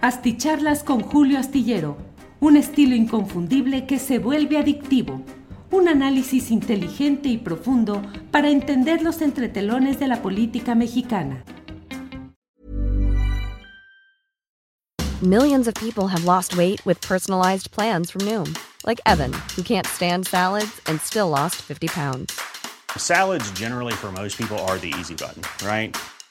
Asticharlas con Julio Astillero, un estilo inconfundible que se vuelve adictivo. Un análisis inteligente y profundo para entender los entretelones de la política mexicana. Millions of people have lost weight with personalized plans from Noom, like Evan, who can't stand salads and still lost 50 pounds. Salads, generally, for most people, are the easy button, right?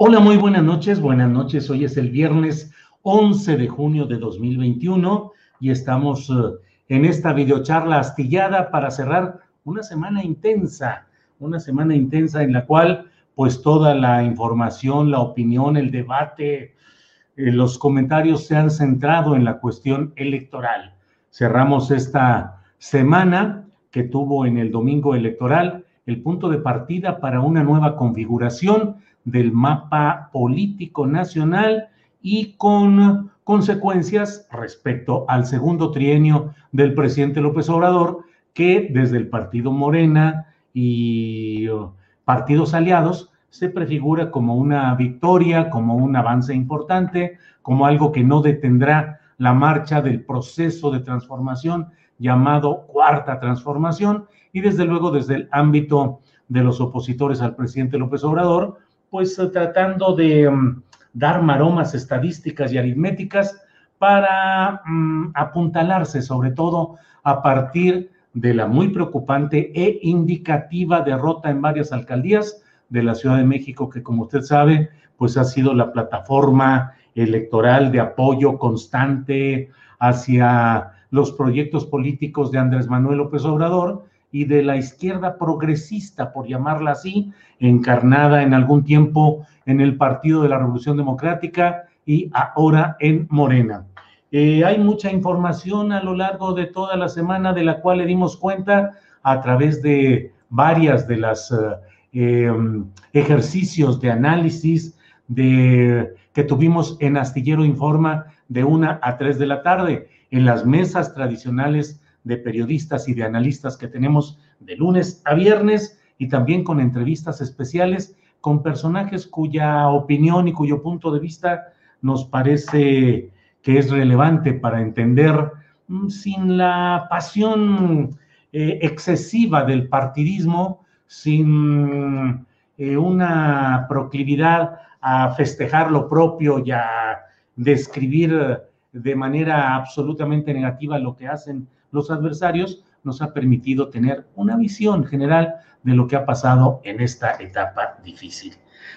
Hola, muy buenas noches. Buenas noches. Hoy es el viernes 11 de junio de 2021 y estamos uh, en esta videocharla astillada para cerrar una semana intensa, una semana intensa en la cual pues toda la información, la opinión, el debate, eh, los comentarios se han centrado en la cuestión electoral. Cerramos esta semana que tuvo en el domingo electoral el punto de partida para una nueva configuración del mapa político nacional y con consecuencias respecto al segundo trienio del presidente López Obrador, que desde el partido Morena y uh, partidos aliados se prefigura como una victoria, como un avance importante, como algo que no detendrá la marcha del proceso de transformación llamado cuarta transformación y desde luego desde el ámbito de los opositores al presidente López Obrador, pues eh, tratando de mm, dar maromas estadísticas y aritméticas para mm, apuntalarse sobre todo a partir de la muy preocupante e indicativa derrota en varias alcaldías de la Ciudad de México, que como usted sabe, pues ha sido la plataforma electoral de apoyo constante hacia los proyectos políticos de Andrés Manuel López Obrador y de la izquierda progresista, por llamarla así, encarnada en algún tiempo en el Partido de la Revolución Democrática y ahora en Morena. Eh, hay mucha información a lo largo de toda la semana de la cual le dimos cuenta a través de varias de las eh, em, ejercicios de análisis que tuvimos en Astillero Informa de una a tres de la tarde en las mesas tradicionales de periodistas y de analistas que tenemos de lunes a viernes y también con entrevistas especiales con personajes cuya opinión y cuyo punto de vista nos parece que es relevante para entender mm, sin la pasión eh, excesiva del partidismo, sin eh, una proclividad a festejar lo propio y a describir de manera absolutamente negativa lo que hacen los adversarios, nos ha permitido tener una visión general de lo que ha pasado en esta etapa difícil.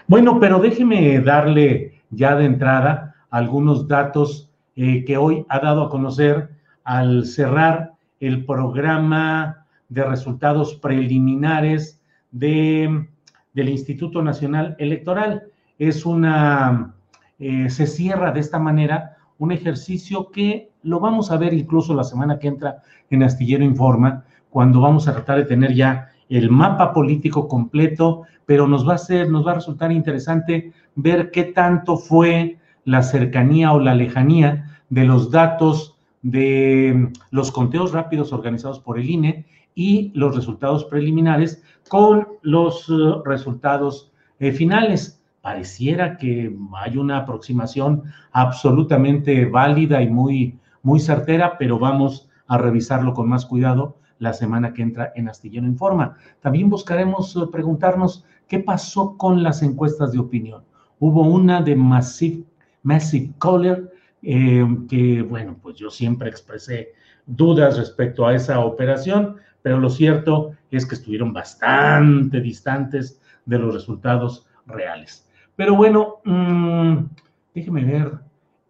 Bueno, pero déjeme darle ya de entrada algunos datos eh, que hoy ha dado a conocer al cerrar el programa de resultados preliminares de, del Instituto Nacional Electoral. Es una, eh, se cierra de esta manera un ejercicio que lo vamos a ver incluso la semana que entra en Astillero Informa, cuando vamos a tratar de tener ya el mapa político completo, pero nos va a ser, nos va a resultar interesante ver qué tanto fue la cercanía o la lejanía de los datos de los conteos rápidos organizados por el INE y los resultados preliminares con los eh, resultados eh, finales pareciera que hay una aproximación absolutamente válida y muy, muy certera, pero vamos a revisarlo con más cuidado la semana que entra en Astillero Informa. También buscaremos eh, preguntarnos qué pasó con las encuestas de opinión. Hubo una de Massive, Massive Caller, eh, que bueno, pues yo siempre expresé dudas respecto a esa operación, pero lo cierto es que estuvieron bastante distantes de los resultados reales. Pero bueno, mmm, déjeme ver.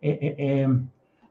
Eh, eh, eh,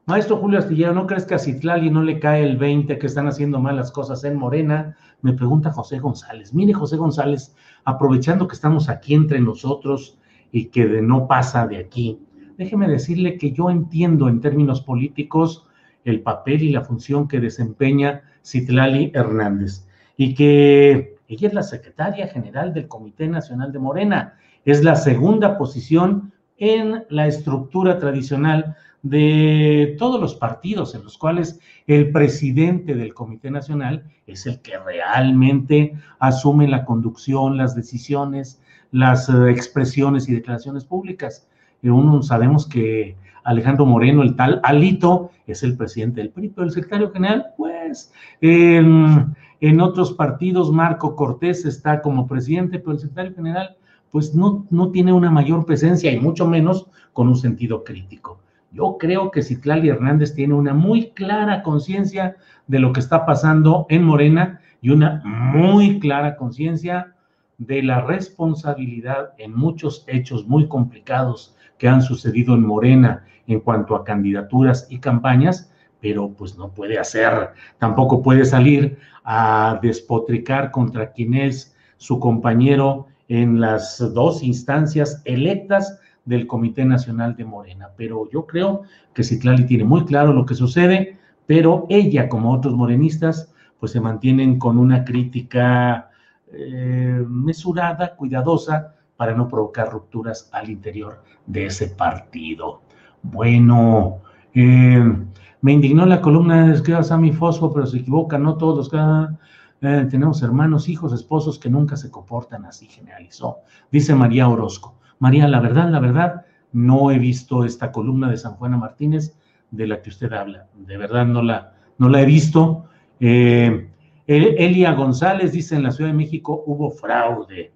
maestro Julio Astillero, ¿no crees que a Citlali no le cae el 20 que están haciendo malas cosas en Morena? Me pregunta José González. Mire, José González, aprovechando que estamos aquí entre nosotros y que de no pasa de aquí, déjeme decirle que yo entiendo en términos políticos el papel y la función que desempeña Citlali Hernández y que ella es la secretaria general del Comité Nacional de Morena, es la segunda posición en la estructura tradicional de todos los partidos en los cuales el presidente del Comité Nacional es el que realmente asume la conducción, las decisiones, las eh, expresiones y declaraciones públicas. Y uno sabemos que Alejandro Moreno, el tal Alito, es el presidente del PRI, pero el secretario general, pues, en, en otros partidos, Marco Cortés está como presidente, pero el secretario general, pues, no, no tiene una mayor presencia y mucho menos con un sentido crítico. Yo creo que Citlali Hernández tiene una muy clara conciencia de lo que está pasando en Morena y una muy clara conciencia de la responsabilidad en muchos hechos muy complicados que han sucedido en Morena en cuanto a candidaturas y campañas, pero pues no puede hacer, tampoco puede salir a despotricar contra quien es su compañero en las dos instancias electas del Comité Nacional de Morena. Pero yo creo que Citlali tiene muy claro lo que sucede, pero ella, como otros morenistas, pues se mantienen con una crítica eh, mesurada, cuidadosa, para no provocar rupturas al interior de ese partido. Bueno, eh, me indignó la columna de escriba Sammy Fosfo, pero se equivoca, no todos, cada, eh, tenemos hermanos, hijos, esposos que nunca se comportan así, generalizó, dice María Orozco. María, la verdad, la verdad, no he visto esta columna de San Juana Martínez de la que usted habla. De verdad no la, no la he visto. Eh, Elia González dice, en la Ciudad de México hubo fraude.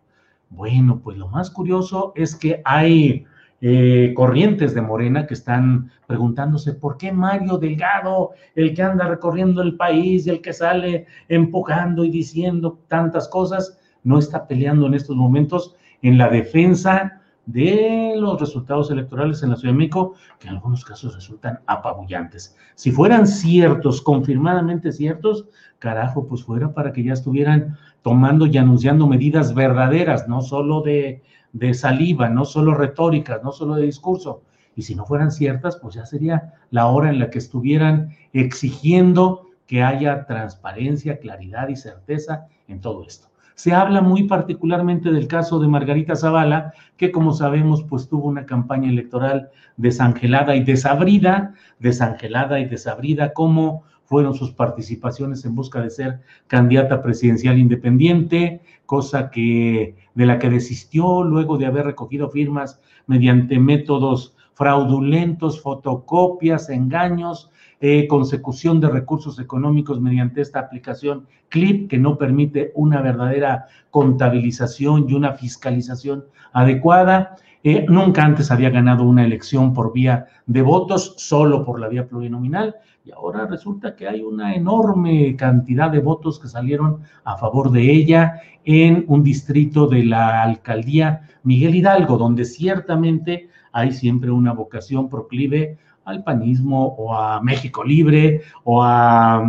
Bueno, pues lo más curioso es que hay eh, corrientes de Morena que están preguntándose por qué Mario Delgado, el que anda recorriendo el país el que sale empujando y diciendo tantas cosas, no está peleando en estos momentos en la defensa de los resultados electorales en la Ciudad de México, que en algunos casos resultan apabullantes. Si fueran ciertos, confirmadamente ciertos, carajo, pues fuera para que ya estuvieran tomando y anunciando medidas verdaderas, no solo de, de saliva, no solo retóricas, no solo de discurso. Y si no fueran ciertas, pues ya sería la hora en la que estuvieran exigiendo que haya transparencia, claridad y certeza en todo esto. Se habla muy particularmente del caso de Margarita Zavala, que como sabemos, pues tuvo una campaña electoral desangelada y desabrida, desangelada y desabrida, como fueron sus participaciones en busca de ser candidata presidencial independiente, cosa que de la que desistió luego de haber recogido firmas mediante métodos fraudulentos, fotocopias, engaños, eh, consecución de recursos económicos mediante esta aplicación CLIP, que no permite una verdadera contabilización y una fiscalización adecuada. Nunca antes había ganado una elección por vía de votos, solo por la vía plurinominal, y ahora resulta que hay una enorme cantidad de votos que salieron a favor de ella en un distrito de la alcaldía Miguel Hidalgo, donde ciertamente hay siempre una vocación proclive al panismo o a México Libre o a,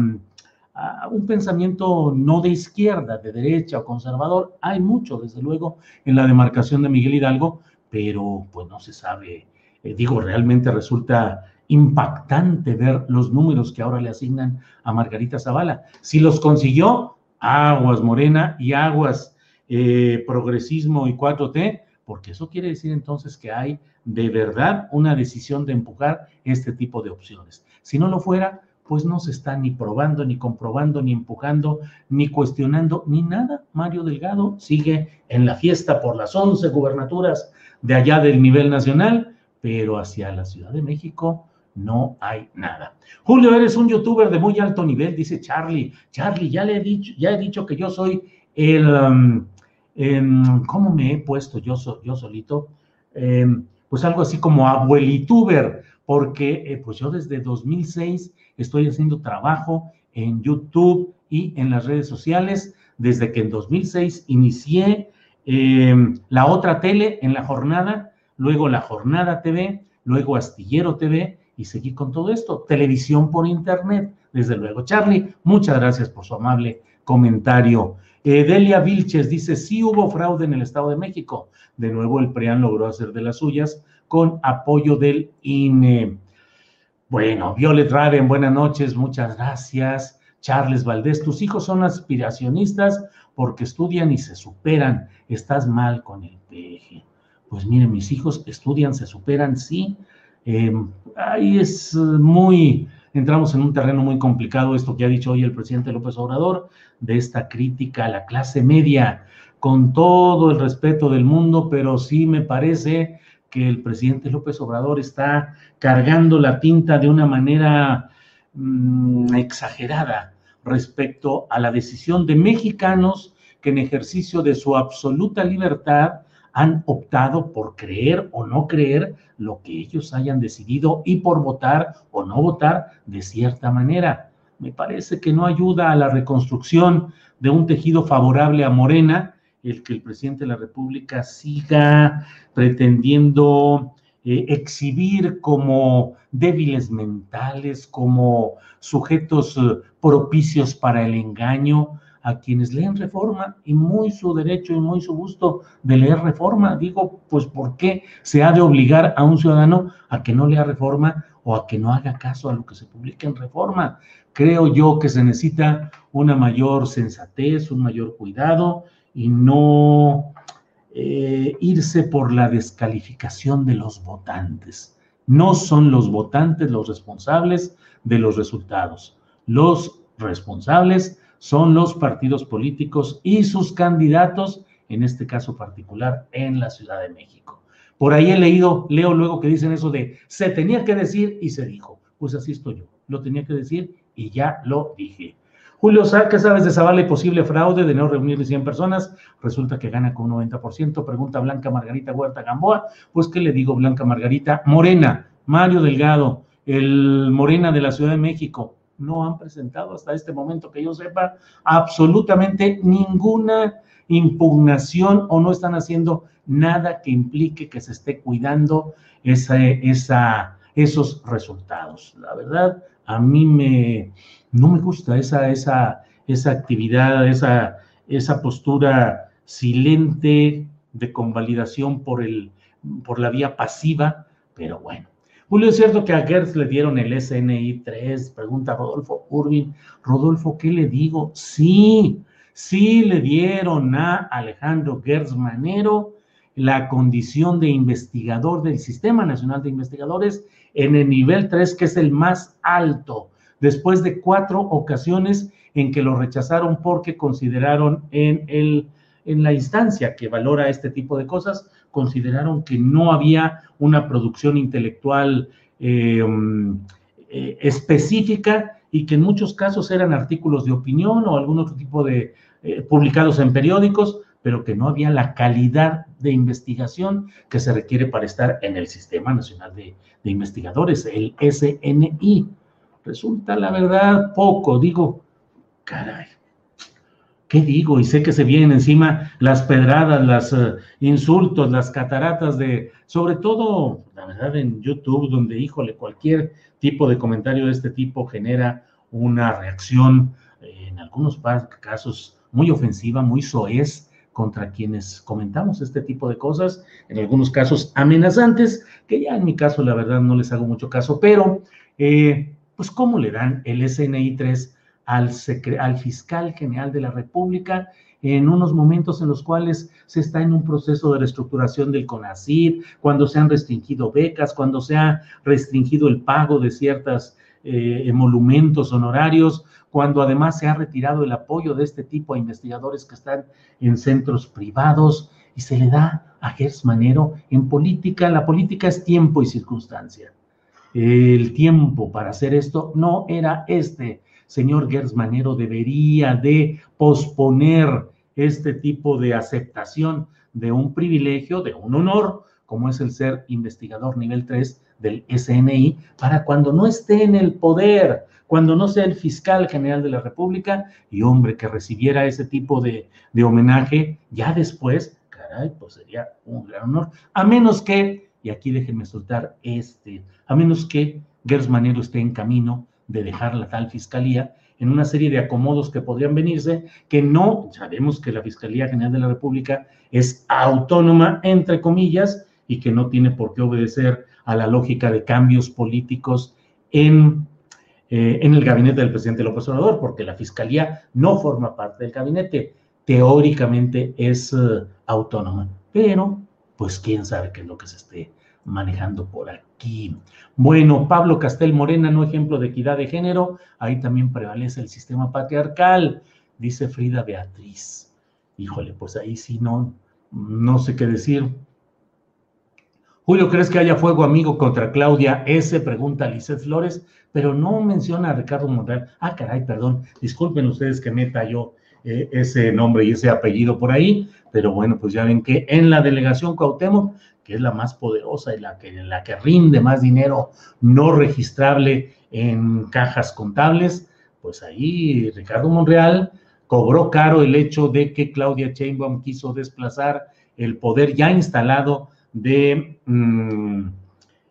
un pensamiento no de izquierda, de derecha o conservador. Hay mucho, desde luego, en la demarcación de Miguel Hidalgo, pero pues no se sabe. Eh, digo, realmente resulta impactante ver los números que ahora le asignan a Margarita Zavala. Si los consiguió, aguas Morena y aguas eh, progresismo y 4T, porque eso quiere decir entonces que hay de verdad una decisión de empujar este tipo de opciones. Si no lo fuera, pues no se está ni probando, ni comprobando, ni empujando, ni cuestionando, ni nada. Mario Delgado sigue en la fiesta por las 11 gubernaturas de allá del nivel nacional, pero hacia la Ciudad de México no hay nada. Julio, eres un youtuber de muy alto nivel, dice Charlie. Charlie, ya le he dicho, ya he dicho que yo soy el, um, em, ¿cómo me he puesto yo, yo solito? Em, pues algo así como abuelituber, porque eh, pues yo desde 2006 estoy haciendo trabajo en YouTube, y en las redes sociales desde que en 2006 inicié em, la otra tele en la jornada, luego la jornada TV, luego Astillero TV y seguí con todo esto. Televisión por internet, desde luego. Charlie, muchas gracias por su amable comentario. Eh, Delia Vilches dice, sí hubo fraude en el Estado de México. De nuevo el PRIAN logró hacer de las suyas con apoyo del INE. Bueno, Violet Raven, buenas noches, muchas gracias. Charles Valdés, tus hijos son aspiracionistas porque estudian y se superan. Estás mal con el peje. Pues miren, mis hijos estudian, se superan, sí. Eh, ahí es muy, entramos en un terreno muy complicado, esto que ha dicho hoy el presidente López Obrador, de esta crítica a la clase media, con todo el respeto del mundo, pero sí me parece que el presidente López Obrador está cargando la tinta de una manera mm, exagerada respecto a la decisión de mexicanos que en ejercicio de su absoluta libertad han optado por creer o no creer lo que ellos hayan decidido y por votar o no votar de cierta manera. Me parece que no ayuda a la reconstrucción de un tejido favorable a Morena el que el presidente de la República siga pretendiendo eh, exhibir como débiles mentales, como sujetos eh, propicios para el engaño a quienes leen reforma y muy su derecho y muy su gusto de leer reforma. Digo, pues ¿por qué se ha de obligar a un ciudadano a que no lea reforma o a que no haga caso a lo que se publica en reforma? Creo yo que se necesita una mayor sensatez, un mayor cuidado y no eh, irse por la descalificación de los votantes. No son los votantes los responsables de los resultados. Los responsables son los partidos políticos y sus candidatos, en este caso particular, en la Ciudad de México. Por ahí he leído, leo luego que dicen eso de se tenía que decir y se dijo. Pues así estoy yo. Lo tenía que decir y ya lo dije. Julio, ¿qué sabes de Zavala y posible fraude de no reunirle 100 personas? Resulta que gana con un 90%. Pregunta Blanca Margarita Huerta Gamboa. Pues, ¿qué le digo, Blanca Margarita? Morena, Mario Delgado, el Morena de la Ciudad de México, no han presentado hasta este momento que yo sepa absolutamente ninguna impugnación o no están haciendo nada que implique que se esté cuidando esos resultados. La verdad, a mí me, no me gusta esa, esa, esa actividad, esa, esa postura silente de convalidación por, el, por la vía pasiva, pero bueno. Julio, ¿es cierto que a Gertz le dieron el SNI 3? Pregunta Rodolfo Urbin. Rodolfo, ¿qué le digo? Sí, sí le dieron a Alejandro Gertz Manero la condición de investigador del Sistema Nacional de Investigadores en el nivel 3, que es el más alto después de cuatro ocasiones en que lo rechazaron porque consideraron en, el, en la instancia que valora este tipo de cosas, consideraron que no había una producción intelectual eh, eh, específica y que en muchos casos eran artículos de opinión o algún otro tipo de eh, publicados en periódicos, pero que no había la calidad de investigación que se requiere para estar en el Sistema Nacional de, de Investigadores, el SNI. Resulta, la verdad, poco. Digo, caray, ¿qué digo? Y sé que se vienen encima las pedradas, los eh, insultos, las cataratas de, sobre todo, la verdad, en YouTube, donde, híjole, cualquier tipo de comentario de este tipo genera una reacción, eh, en algunos casos, muy ofensiva, muy soez contra quienes comentamos este tipo de cosas, en algunos casos amenazantes, que ya en mi caso, la verdad, no les hago mucho caso, pero eh, pues ¿cómo le dan el SNI 3 al, al fiscal general de la República en unos momentos en los cuales se está en un proceso de reestructuración del CONACID, cuando se han restringido becas, cuando se ha restringido el pago de ciertos eh, emolumentos honorarios, cuando además se ha retirado el apoyo de este tipo a investigadores que están en centros privados y se le da a Gers Manero en política. La política es tiempo y circunstancia el tiempo para hacer esto no era este. Señor Gersmanero debería de posponer este tipo de aceptación de un privilegio, de un honor, como es el ser investigador nivel 3 del SNI para cuando no esté en el poder, cuando no sea el fiscal general de la República y hombre que recibiera ese tipo de, de homenaje, ya después, caray, pues sería un gran honor, a menos que, y aquí déjenme soltar este, a menos que Gers Manero esté en camino de dejar la tal fiscalía en una serie de acomodos que podrían venirse, que no, sabemos que la Fiscalía General de la República es autónoma, entre comillas, y que no tiene por qué obedecer a la lógica de cambios políticos en, eh, en el gabinete del presidente López Obrador, porque la Fiscalía no forma parte del gabinete, teóricamente es eh, autónoma, pero pues quién sabe qué es lo que se esté manejando por aquí. Bueno, Pablo Castel Morena, no ejemplo de equidad de género, ahí también prevalece el sistema patriarcal, dice Frida Beatriz. Híjole, pues ahí sí no, no sé qué decir. Julio, ¿crees que haya fuego amigo contra Claudia S? Pregunta Lizeth Flores, pero no menciona a Ricardo Monreal. Ah, caray, perdón, disculpen ustedes que meta yo eh, ese nombre y ese apellido por ahí, pero bueno, pues ya ven que en la delegación Cuauhtémoc, que es la más poderosa y la que, la que rinde más dinero no registrable en cajas contables, pues ahí Ricardo Monreal cobró caro el hecho de que Claudia Sheinbaum quiso desplazar el poder ya instalado de mm,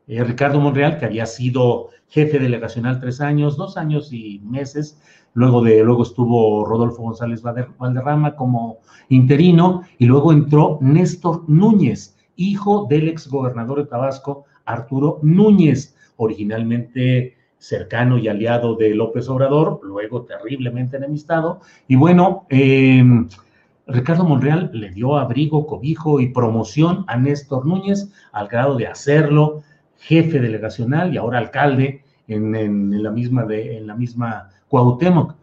eh, Ricardo Monreal, que había sido jefe delegacional tres años, dos años y meses, luego de, luego estuvo Rodolfo González Valderrama como interino, y luego entró Néstor Núñez, hijo del ex gobernador de Tabasco, Arturo Núñez, originalmente cercano y aliado de López Obrador, luego terriblemente enemistado, y bueno, eh, Ricardo Monreal le dio abrigo, cobijo y promoción a Néstor Núñez al grado de hacerlo jefe delegacional y ahora alcalde en, la, misma de, Cuauhtémoc.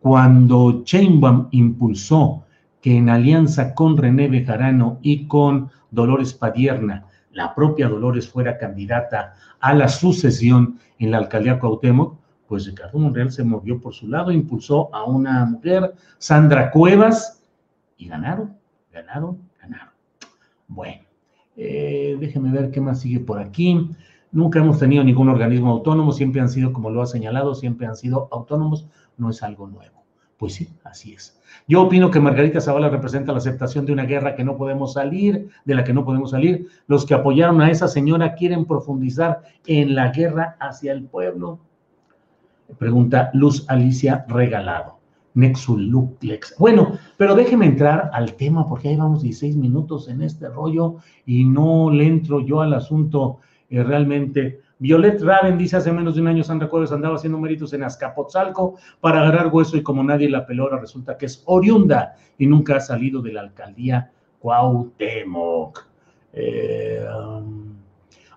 Cuando Chainbaum impulsó que en alianza con René Bejarano y con Dolores Padierna, la propia Dolores fuera candidata a la sucesión en la alcaldía Cuauhtémoc, pues Ricardo Monreal se movió por su lado, impulsó a una mujer, Sandra Cuevas, y ganaron, ganaron, ganaron. Bueno, eh, déjenme ver qué más sigue por aquí. Nunca hemos tenido ningún organismo autónomo, siempre han sido, como lo ha señalado, siempre han sido autónomos, no es algo nuevo. Pues sí, así es. Yo opino que Margarita Zavala representa la aceptación de una guerra que no podemos salir, de la que no podemos salir. Los que apoyaron a esa señora quieren profundizar en la guerra hacia el pueblo. Pregunta Luz Alicia Regalado. Nexuluplex. Bueno, pero déjeme entrar al tema porque ahí vamos 16 minutos en este rollo y no le entro yo al asunto eh, realmente. Violet Raven dice hace menos de un año Sandra Cuevas andaba haciendo méritos en Azcapotzalco para agarrar hueso y como nadie la pelora resulta que es oriunda y nunca ha salido de la alcaldía Cuauhtémoc. Eh, um,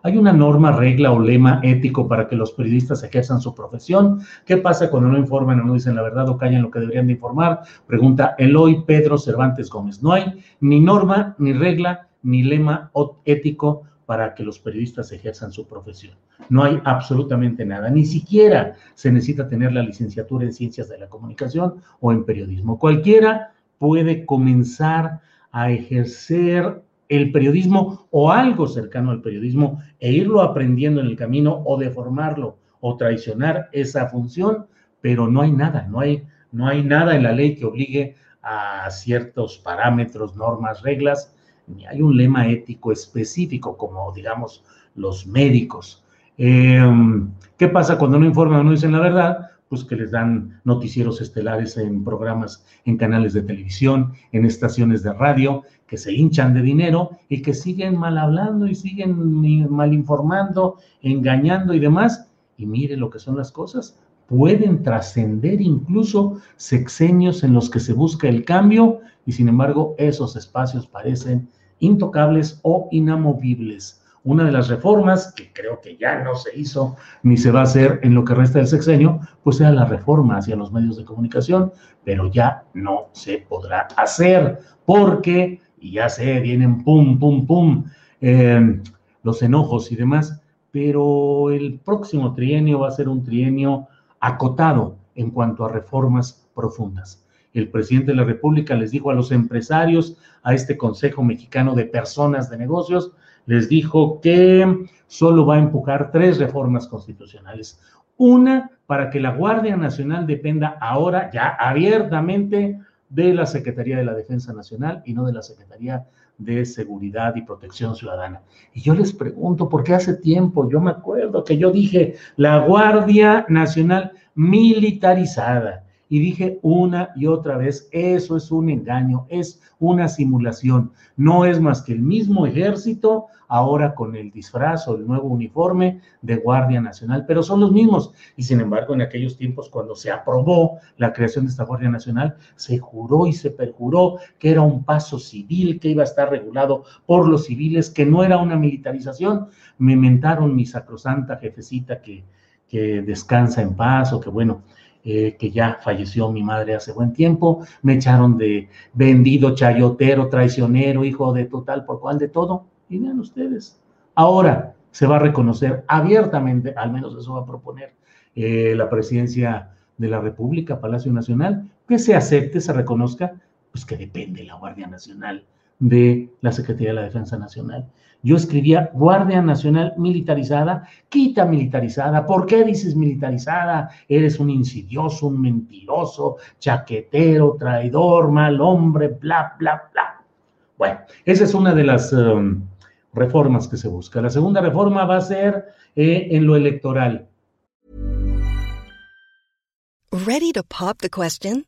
¿Hay una norma, regla o lema ético para que los periodistas ejerzan su profesión? ¿Qué pasa cuando no informan o no dicen la verdad o callan lo que deberían de informar? Pregunta Eloy Pedro Cervantes Gómez. No hay ni norma, ni regla, ni lema ético para que los periodistas ejerzan su profesión. No hay absolutamente nada. Ni siquiera se necesita tener la licenciatura en ciencias de la comunicación o en periodismo. Cualquiera puede comenzar a ejercer el periodismo o algo cercano al periodismo e irlo aprendiendo en el camino o deformarlo o traicionar esa función, pero no hay nada, no hay, no hay nada en la ley que obligue a ciertos parámetros, normas, reglas, ni hay un lema ético específico como, digamos, los médicos. Em, ¿Qué pasa cuando no informan o no dicen la verdad? Pues que les dan noticieros estelares en programas, en canales de televisión, en estaciones de radio, que se hinchan de dinero y que siguen mal hablando y siguen mal informando, engañando y demás. Y mire lo que son las cosas. Pueden trascender incluso sexenios en los que se busca el cambio y sin embargo esos espacios parecen intocables o inamovibles. Una de las reformas que creo que ya no se hizo ni se va a hacer en lo que resta del sexenio, pues sea la reforma hacia los medios de comunicación, pero ya no se podrá hacer porque y ya sé, vienen pum, pum, pum, eh, los enojos y demás, pero el próximo trienio va a ser un trienio acotado en cuanto a reformas profundas. El presidente de la República les dijo a los empresarios, a este Consejo Mexicano de Personas de Negocios, les dijo que solo va a empujar tres reformas constitucionales. Una, para que la Guardia Nacional dependa ahora ya abiertamente de la Secretaría de la Defensa Nacional y no de la Secretaría de Seguridad y Protección Ciudadana. Y yo les pregunto, ¿por qué hace tiempo? Yo me acuerdo que yo dije la Guardia Nacional militarizada. Y dije una y otra vez, eso es un engaño, es una simulación. No es más que el mismo ejército, ahora con el disfraz o el nuevo uniforme de Guardia Nacional, pero son los mismos. Y sin embargo, en aquellos tiempos, cuando se aprobó la creación de esta Guardia Nacional, se juró y se perjuró que era un paso civil, que iba a estar regulado por los civiles, que no era una militarización. Me mentaron mi sacrosanta jefecita que, que descansa en paz o que bueno, eh, que ya falleció mi madre hace buen tiempo, me echaron de vendido, chayotero, traicionero, hijo de total, por cual de todo. Y vean ustedes, ahora se va a reconocer abiertamente, al menos eso va a proponer eh, la presidencia de la República, Palacio Nacional, que se acepte, se reconozca, pues que depende la Guardia Nacional de la Secretaría de la Defensa Nacional. Yo escribía Guardia Nacional militarizada, quita militarizada. ¿Por qué dices militarizada? Eres un insidioso, un mentiroso, chaquetero, traidor, mal hombre, bla, bla, bla. Bueno, esa es una de las um, reformas que se busca. La segunda reforma va a ser eh, en lo electoral. Ready to pop the question?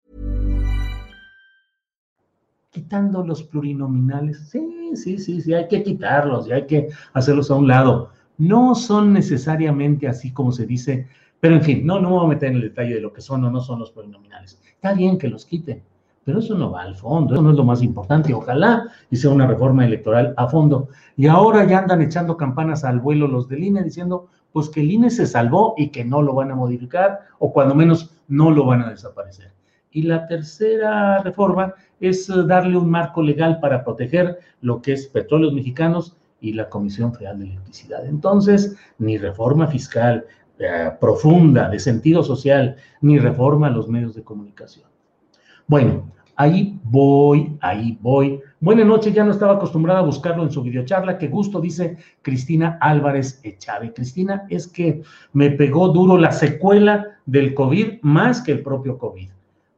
Quitando los plurinominales. Sí, sí, sí, sí, hay que quitarlos y hay que hacerlos a un lado. No son necesariamente así como se dice, pero en fin, no, no me voy a meter en el detalle de lo que son o no son los plurinominales. Está bien que los quiten, pero eso no va al fondo, eso no es lo más importante. Ojalá y sea una reforma electoral a fondo. Y ahora ya andan echando campanas al vuelo los del INE diciendo, pues que el INE se salvó y que no lo van a modificar, o cuando menos no lo van a desaparecer. Y la tercera reforma es eh, darle un marco legal para proteger lo que es petróleos mexicanos y la Comisión Federal de Electricidad. Entonces, ni reforma fiscal eh, profunda, de sentido social, ni reforma a los medios de comunicación. Bueno, ahí voy, ahí voy. Buenas noches, ya no estaba acostumbrada a buscarlo en su videocharla. Qué gusto, dice Cristina Álvarez Echave. Cristina, es que me pegó duro la secuela del COVID más que el propio COVID.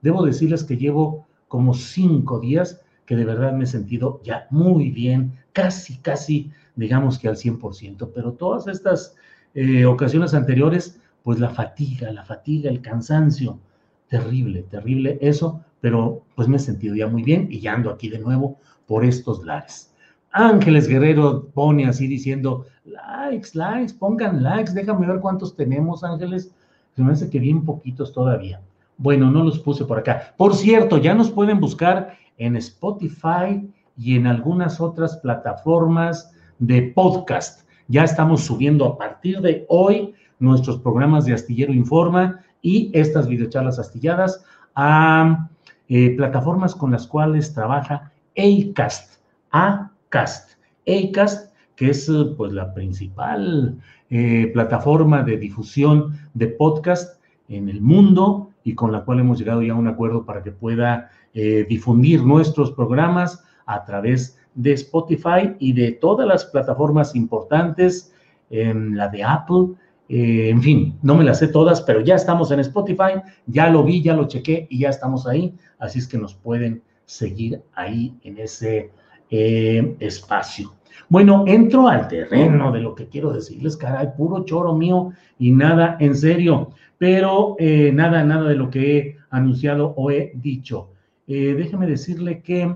Debo decirles que llevo como cinco días que de verdad me he sentido ya muy bien, casi, casi, digamos que al 100%, pero todas estas eh, ocasiones anteriores, pues la fatiga, la fatiga, el cansancio, terrible, terrible eso, pero pues me he sentido ya muy bien y ya ando aquí de nuevo por estos lares. Ángeles Guerrero pone así diciendo, likes, likes, pongan likes, déjame ver cuántos tenemos, Ángeles. Se me hace que bien poquitos todavía. Bueno, no los puse por acá. Por cierto, ya nos pueden buscar en Spotify y en algunas otras plataformas de podcast. Ya estamos subiendo a partir de hoy nuestros programas de Astillero Informa y estas videocharlas astilladas a eh, plataformas con las cuales trabaja ACAST. ACAST. ACAST, que es pues la principal eh, plataforma de difusión de podcast en el mundo y con la cual hemos llegado ya a un acuerdo para que pueda eh, difundir nuestros programas a través de Spotify y de todas las plataformas importantes, la de Apple, eh, en fin, no me las sé todas, pero ya estamos en Spotify, ya lo vi, ya lo chequé y ya estamos ahí, así es que nos pueden seguir ahí en ese eh, espacio. Bueno, entro al terreno de lo que quiero decirles, caray, puro choro mío y nada en serio, pero eh, nada, nada de lo que he anunciado o he dicho. Eh, déjeme decirle que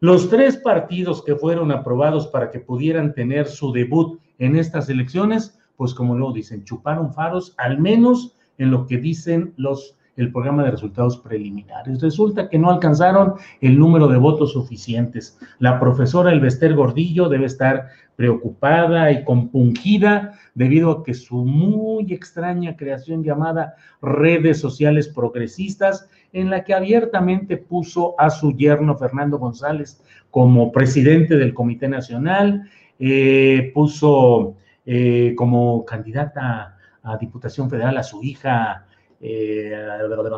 los tres partidos que fueron aprobados para que pudieran tener su debut en estas elecciones, pues como lo dicen, chuparon faros, al menos en lo que dicen los el programa de resultados preliminares. Resulta que no alcanzaron el número de votos suficientes. La profesora Elvester Gordillo debe estar preocupada y compungida debido a que su muy extraña creación llamada redes sociales progresistas, en la que abiertamente puso a su yerno Fernando González como presidente del Comité Nacional, eh, puso eh, como candidata a Diputación Federal a su hija eh,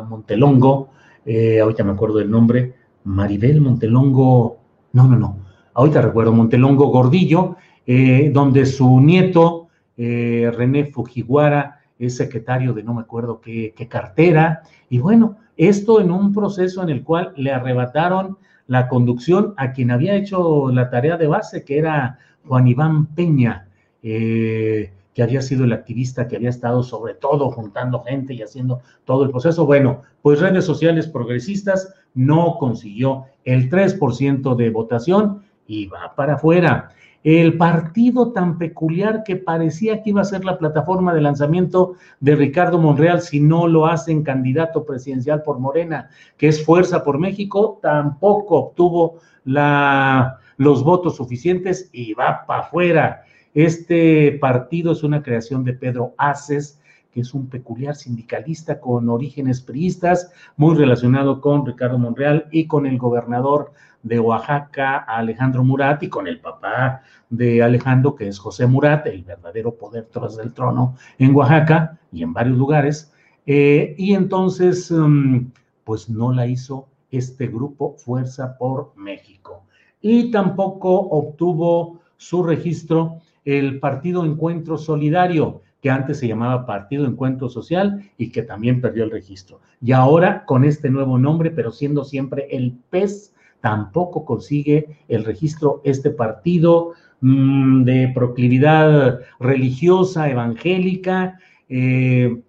Montelongo, eh, ahorita me acuerdo del nombre, Maribel Montelongo, no, no, no, ahorita recuerdo Montelongo Gordillo, eh, donde su nieto, eh, René Fujiwara, es secretario de no me acuerdo qué, qué cartera, y bueno, esto en un proceso en el cual le arrebataron la conducción a quien había hecho la tarea de base, que era Juan Iván Peña. Eh, que había sido el activista que había estado sobre todo juntando gente y haciendo todo el proceso. Bueno, pues redes sociales progresistas no consiguió el 3% de votación y va para afuera. El partido tan peculiar que parecía que iba a ser la plataforma de lanzamiento de Ricardo Monreal si no lo hacen candidato presidencial por Morena, que es Fuerza por México, tampoco obtuvo la, los votos suficientes y va para afuera. Este partido es una creación de Pedro Aces, que es un peculiar sindicalista con orígenes priistas, muy relacionado con Ricardo Monreal y con el gobernador de Oaxaca, Alejandro Murat, y con el papá de Alejandro, que es José Murat, el verdadero poder tras del trono en Oaxaca y en varios lugares. Eh, y entonces, um, pues no la hizo este grupo Fuerza por México. Y tampoco obtuvo su registro el Partido Encuentro Solidario, que antes se llamaba Partido Encuentro Social y que también perdió el registro. Y ahora con este nuevo nombre, pero siendo siempre el PES, tampoco consigue el registro este partido mmm, de proclividad religiosa, evangélica, eh,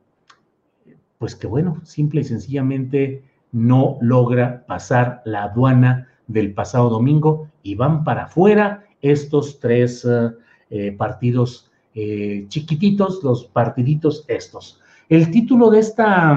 pues que bueno, simple y sencillamente no logra pasar la aduana del pasado domingo y van para afuera estos tres uh, eh, partidos eh, chiquititos, los partiditos estos. El título de esta,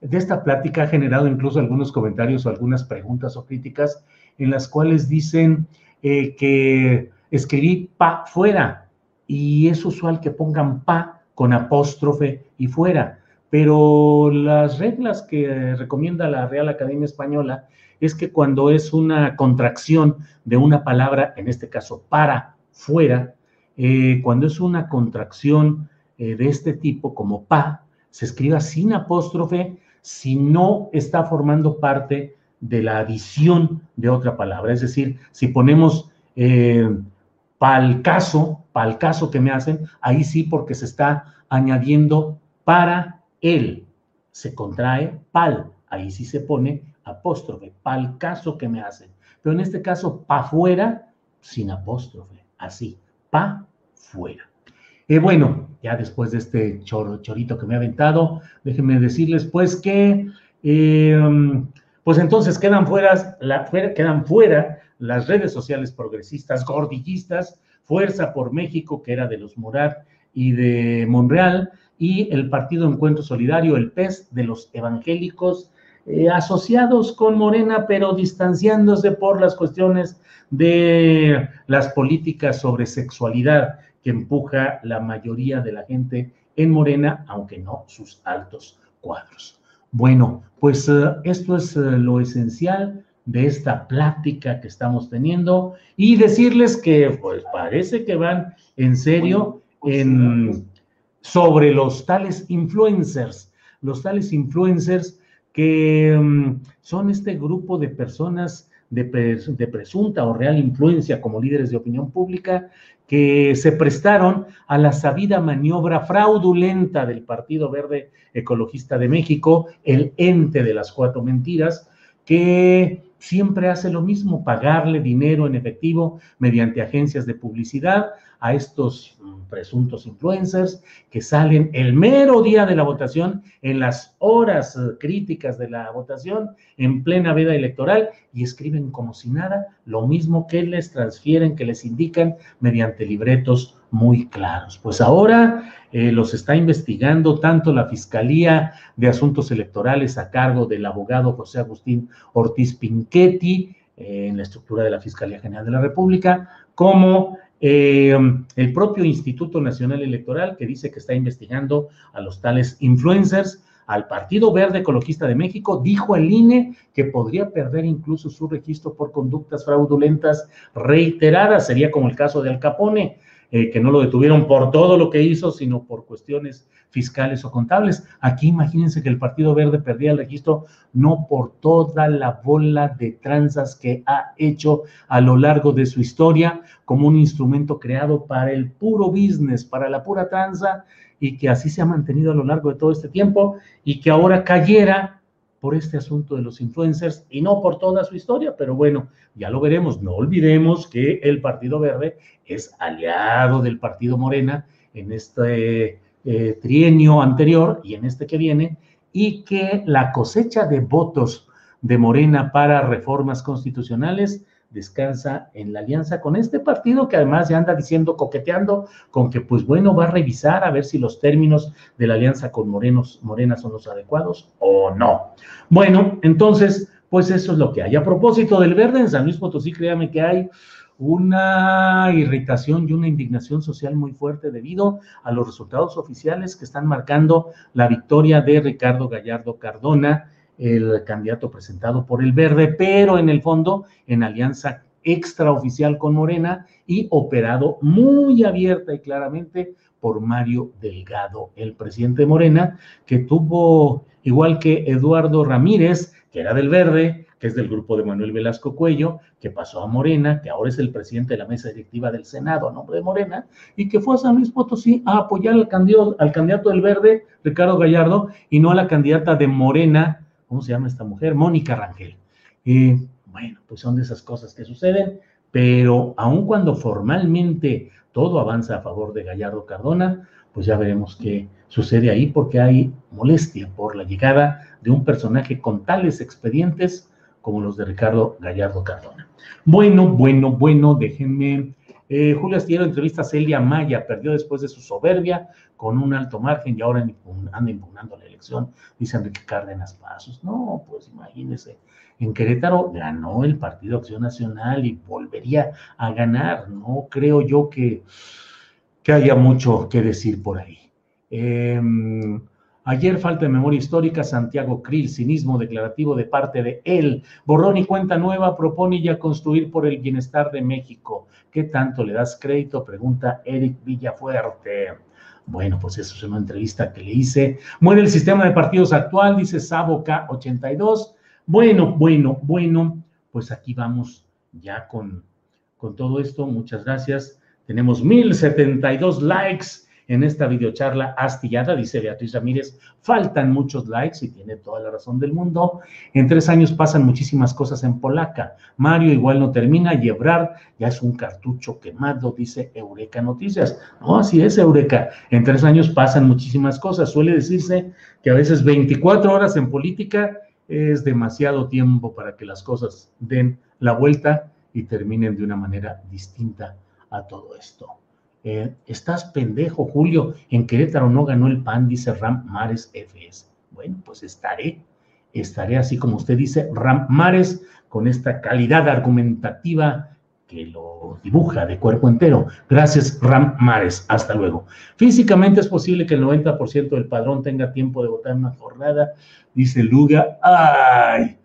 de esta plática ha generado incluso algunos comentarios o algunas preguntas o críticas en las cuales dicen eh, que escribí pa fuera y es usual que pongan pa con apóstrofe y fuera, pero las reglas que recomienda la Real Academia Española es que cuando es una contracción de una palabra, en este caso para fuera, eh, cuando es una contracción eh, de este tipo, como pa, se escriba sin apóstrofe si no está formando parte de la adición de otra palabra. Es decir, si ponemos eh, pal caso, pal caso que me hacen, ahí sí porque se está añadiendo para él. Se contrae pal, ahí sí se pone apóstrofe, pal caso que me hacen. Pero en este caso, pa fuera, sin apóstrofe, así fuera. Eh, bueno, ya después de este choro, chorito que me ha aventado, déjenme decirles pues que, eh, pues entonces quedan fuera, quedan fuera las redes sociales progresistas, gordillistas, Fuerza por México, que era de los Murat y de Monreal, y el Partido Encuentro Solidario, el PES, de los evangélicos, eh, asociados con Morena, pero distanciándose por las cuestiones de las políticas sobre sexualidad que empuja la mayoría de la gente en Morena, aunque no sus altos cuadros. Bueno, pues uh, esto es uh, lo esencial de esta plática que estamos teniendo y decirles que pues parece que van en serio en, sobre los tales influencers, los tales influencers que um, son este grupo de personas de, de, presunta o real influencia como líderes de opinión pública que se prestaron a la sabida maniobra fraudulenta del Partido Verde Ecologista de México, el ente de las cuatro mentiras, que siempre hace lo mismo, pagarle dinero en efectivo mediante agencias de publicidad a estos mm, presuntos influencers que salen el mero día de la votación, en las horas eh, críticas de la votación, en plena veda electoral, y escriben como si nada, lo mismo que les transfieren, que les indican mediante libretos muy claros. Pues ahora eh, los está investigando tanto la Fiscalía de Asuntos Electorales a cargo del abogado José Agustín Ortiz Pinchetti, eh, en la estructura de la Fiscalía General de la República, como eh, el propio Instituto Nacional Electoral, que dice que está investigando a los tales influencers, al Partido Verde Ecologista de México, dijo el INE que podría perder incluso su registro por conductas fraudulentas reiteradas. Sería como el caso de Al Capone, eh, que no lo detuvieron por todo lo que hizo, sino por cuestiones fiscales o contables. Aquí imagínense que el Partido Verde perdía el registro no por toda la bola de tranzas que ha hecho a lo largo de su historia como un instrumento creado para el puro business, para la pura tranza, y que así se ha mantenido a lo largo de todo este tiempo y que ahora cayera por este asunto de los influencers y no por toda su historia, pero bueno, ya lo veremos. No olvidemos que el Partido Verde es aliado del Partido Morena en este eh, trienio anterior y en este que viene, y que la cosecha de votos de Morena para reformas constitucionales descansa en la alianza con este partido que además ya anda diciendo, coqueteando con que pues bueno, va a revisar a ver si los términos de la alianza con Morenos, Morena son los adecuados o no. Bueno, entonces, pues eso es lo que hay. A propósito del verde, en San Luis Potosí, créame que hay una irritación y una indignación social muy fuerte debido a los resultados oficiales que están marcando la victoria de Ricardo Gallardo Cardona el candidato presentado por el Verde, pero en el fondo en alianza extraoficial con Morena y operado muy abierta y claramente por Mario Delgado, el presidente de Morena, que tuvo, igual que Eduardo Ramírez, que era del Verde, que es del grupo de Manuel Velasco Cuello, que pasó a Morena, que ahora es el presidente de la mesa directiva del Senado a nombre de Morena, y que fue a San Luis Potosí a apoyar al candidato, al candidato del Verde, Ricardo Gallardo, y no a la candidata de Morena, ¿cómo se llama esta mujer? Mónica Rangel. Y bueno, pues son de esas cosas que suceden, pero aun cuando formalmente todo avanza a favor de Gallardo Cardona, pues ya veremos qué sucede ahí, porque hay molestia por la llegada de un personaje con tales expedientes como los de Ricardo Gallardo Cardona. Bueno, bueno, bueno, déjenme. Eh, Julio Astillero entrevista a Celia Maya, perdió después de su soberbia con un alto margen y ahora anda impugnando la elección, dice Enrique Cárdenas Pasos. No, pues imagínese, en Querétaro ganó el Partido Acción Nacional y volvería a ganar. No creo yo que, que haya mucho que decir por ahí. Em, ayer, falta de memoria histórica, Santiago Krill, cinismo declarativo de parte de él. Borrón y cuenta nueva, propone ya construir por el bienestar de México. ¿Qué tanto le das crédito? Pregunta Eric Villafuerte. Bueno, pues eso es una entrevista que le hice. Muere el sistema de partidos actual, dice Sabo K82. Bueno, bueno, bueno, pues aquí vamos ya con, con todo esto. Muchas gracias. Tenemos 1072 likes en esta videocharla astillada, dice Beatriz Ramírez, faltan muchos likes y tiene toda la razón del mundo. En tres años pasan muchísimas cosas en polaca. Mario igual no termina y ya es un cartucho quemado, dice Eureka Noticias. No, así es, Eureka. En tres años pasan muchísimas cosas. Suele decirse que a veces 24 horas en política es demasiado tiempo para que las cosas den la vuelta y terminen de una manera distinta a todo esto. Eh, estás pendejo, Julio, en Querétaro no ganó el PAN, dice Ram Mares FS. Bueno, pues estaré, estaré así como usted dice, Ram Mares, con esta calidad argumentativa que lo dibuja de cuerpo entero. Gracias, Ram Mares. Hasta luego. Físicamente es posible que el 90% del padrón tenga tiempo de votar en una jornada, dice Luga. ¡Ay!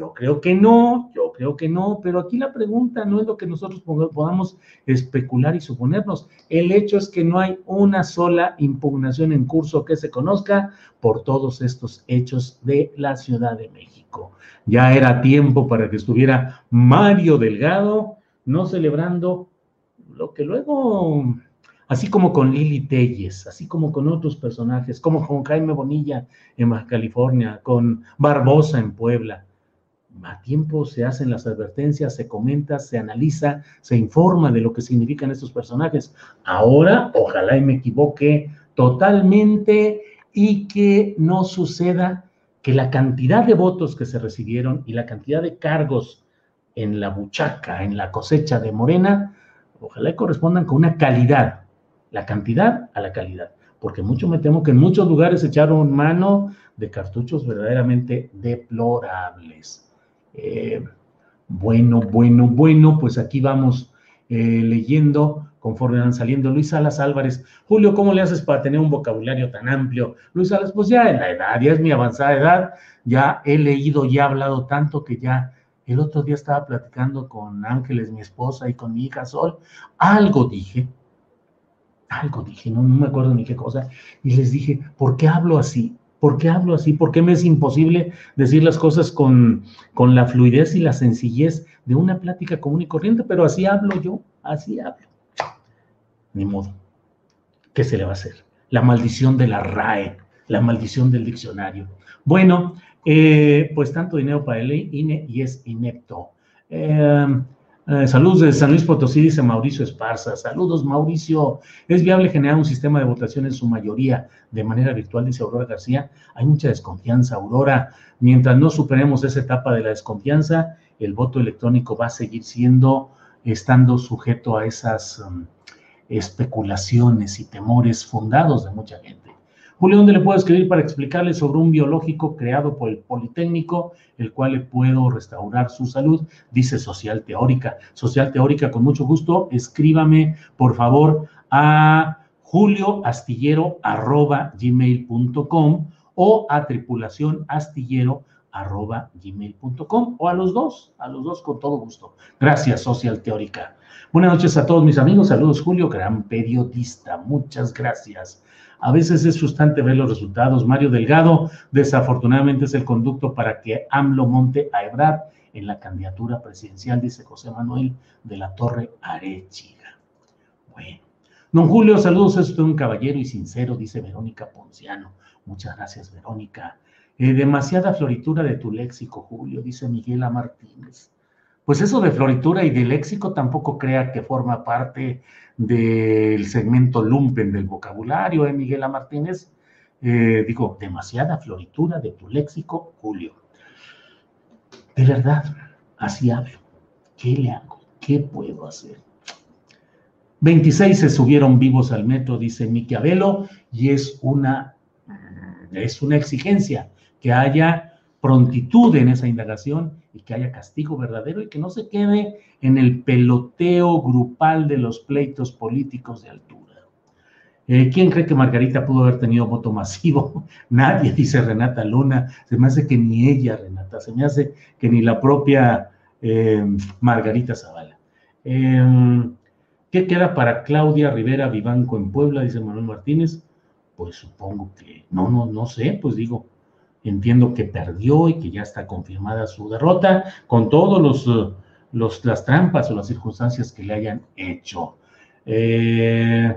Yo creo que no, yo creo que no, pero aquí la pregunta no es lo que nosotros podamos especular y suponernos. El hecho es que no hay una sola impugnación en curso que se conozca por todos estos hechos de la Ciudad de México. Ya era tiempo para que estuviera Mario Delgado no celebrando lo que luego así como con Lili Telles, así como con otros personajes, como con Jaime Bonilla en Baja California, con Barbosa en Puebla a tiempo se hacen las advertencias, se comenta, se analiza, se informa de lo que significan estos personajes. Ahora, ojalá y me equivoque totalmente y que no suceda que la cantidad de votos que se recibieron y la cantidad de cargos en la buchaca, en la cosecha de Morena, ojalá y correspondan con una calidad, la cantidad a la calidad, porque mucho me temo que en muchos lugares echaron mano de cartuchos verdaderamente deplorables. Eh, bueno, bueno, bueno, pues aquí vamos eh, leyendo conforme van saliendo. Luis Salas Álvarez, Julio, ¿cómo le haces para tener un vocabulario tan amplio? Luis Salas, pues ya en la edad, ya es mi avanzada edad, ya he leído y he hablado tanto que ya el otro día estaba platicando con Ángeles, mi esposa, y con mi hija Sol, algo dije, algo dije, no, no me acuerdo ni qué cosa, y les dije, ¿por qué hablo así? ¿Por qué hablo así? ¿Por qué me es imposible decir las cosas con, con la fluidez y la sencillez de una plática común y corriente? Pero así hablo yo, así hablo. Ni modo. ¿Qué se le va a hacer? La maldición de la RAE, la maldición del diccionario. Bueno, eh, pues tanto dinero para el INE y es inepto. Eh, eh, saludos de San Luis Potosí, dice Mauricio Esparza. Saludos, Mauricio. ¿Es viable generar un sistema de votación en su mayoría de manera virtual? Dice Aurora García. Hay mucha desconfianza, Aurora. Mientras no superemos esa etapa de la desconfianza, el voto electrónico va a seguir siendo, estando sujeto a esas um, especulaciones y temores fundados de mucha gente. Julio, ¿dónde le puedo escribir para explicarle sobre un biológico creado por el Politécnico, el cual le puedo restaurar su salud? Dice Social Teórica. Social Teórica, con mucho gusto, escríbame, por favor, a julioastillero.gmail.com o a tripulacionastillero.gmail.com o a los dos, a los dos con todo gusto. Gracias, Social Teórica. Buenas noches a todos mis amigos. Saludos, Julio, gran periodista. Muchas gracias. A veces es frustrante ver los resultados. Mario Delgado, desafortunadamente, es el conducto para que AMLO monte a Ebrard en la candidatura presidencial, dice José Manuel de la Torre Arechiga. Bueno. Don Julio, saludos, es usted un caballero y sincero, dice Verónica Ponciano. Muchas gracias, Verónica. Eh, demasiada floritura de tu léxico, Julio, dice Miguela Martínez. Pues eso de floritura y de léxico tampoco crea que forma parte del segmento lumpen del vocabulario, ¿eh, Miguel A. Martínez? Eh, digo, demasiada floritura de tu léxico, Julio. De verdad, así hablo. ¿Qué le hago? ¿Qué puedo hacer? 26 se subieron vivos al metro, dice Miki Abelo, y es una, es una exigencia que haya prontitud en esa indagación y que haya castigo verdadero y que no se quede en el peloteo grupal de los pleitos políticos de altura. Eh, ¿Quién cree que Margarita pudo haber tenido voto masivo? Nadie, dice Renata Luna. Se me hace que ni ella, Renata, se me hace que ni la propia eh, Margarita Zavala. Em, ¿Qué queda para Claudia Rivera Vivanco en Puebla? Dice Manuel Martínez. Pues supongo que, no, no, no sé, pues digo, Entiendo que perdió y que ya está confirmada su derrota con todos los, eh, los las trampas o las circunstancias que le hayan hecho. Eh,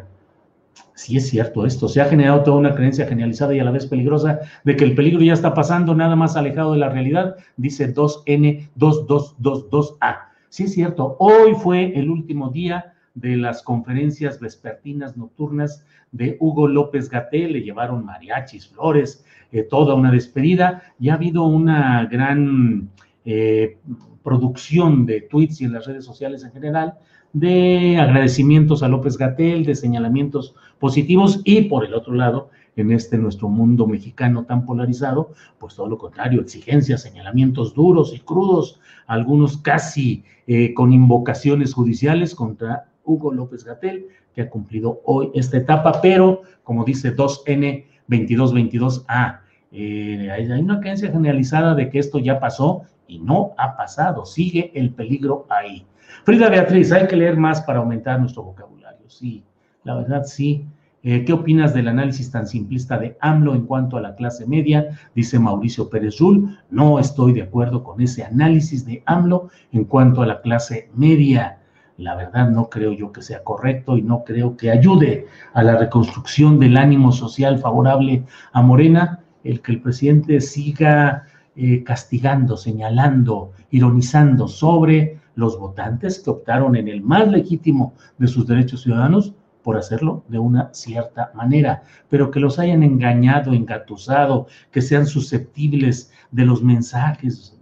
sí es cierto esto, se ha generado toda una creencia genializada y a la vez peligrosa de que el peligro ya está pasando nada más alejado de la realidad, dice 2N2222A. Sí es cierto, hoy fue el último día de las conferencias vespertinas nocturnas de Hugo López Gatel, le llevaron mariachis, flores, eh, toda una despedida. Y ha habido una gran eh, producción de tweets y en las redes sociales en general de agradecimientos a López Gatel, de señalamientos positivos y por el otro lado, en este nuestro mundo mexicano tan polarizado, pues todo lo contrario, exigencias, señalamientos duros y crudos, algunos casi eh, con invocaciones judiciales contra Hugo López Gatel, que ha cumplido hoy esta etapa, pero como dice 2N 2222A, eh, hay una creencia generalizada de que esto ya pasó y no ha pasado, sigue el peligro ahí. Frida Beatriz, hay que leer más para aumentar nuestro vocabulario. Sí, la verdad sí. Eh, ¿Qué opinas del análisis tan simplista de AMLO en cuanto a la clase media? Dice Mauricio Pérez Rul. No estoy de acuerdo con ese análisis de AMLO en cuanto a la clase media. La verdad no creo yo que sea correcto y no creo que ayude a la reconstrucción del ánimo social favorable a Morena el que el presidente siga eh, castigando, señalando, ironizando sobre los votantes que optaron en el más legítimo de sus derechos ciudadanos por hacerlo de una cierta manera, pero que los hayan engañado, engatusado, que sean susceptibles de los mensajes,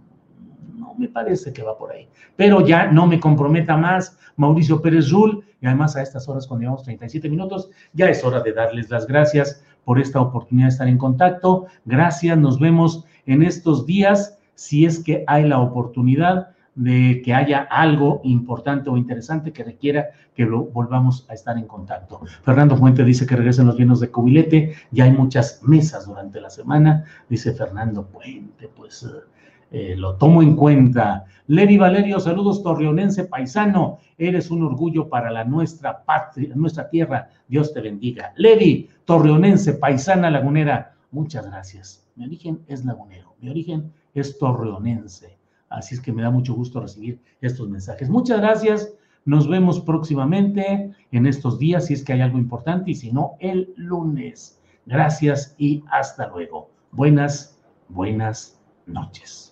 me parece que va por ahí. Pero ya no me comprometa más, Mauricio Pérez Rul, y además a estas horas, cuando llevamos 37 minutos, ya es hora de darles las gracias por esta oportunidad de estar en contacto. Gracias, nos vemos en estos días, si es que hay la oportunidad de que haya algo importante o interesante que requiera que lo volvamos a estar en contacto. Fernando Fuente dice que regresen los bienes de cubilete, ya hay muchas mesas durante la semana, dice Fernando Puente, pues eh, lo tomo en cuenta. Levi Valerio, saludos torreonense paisano, eres un orgullo para la nuestra patria, nuestra tierra, Dios te bendiga. Levi, torreonense, paisana lagunera, muchas gracias. Mi origen es lagunero, mi origen es torreonense Así es que me da mucho gusto recibir estos mensajes. Muchas gracias. Nos vemos próximamente en estos días, si es que hay algo importante, y si no, el lunes. Gracias y hasta luego. Buenas, buenas noches.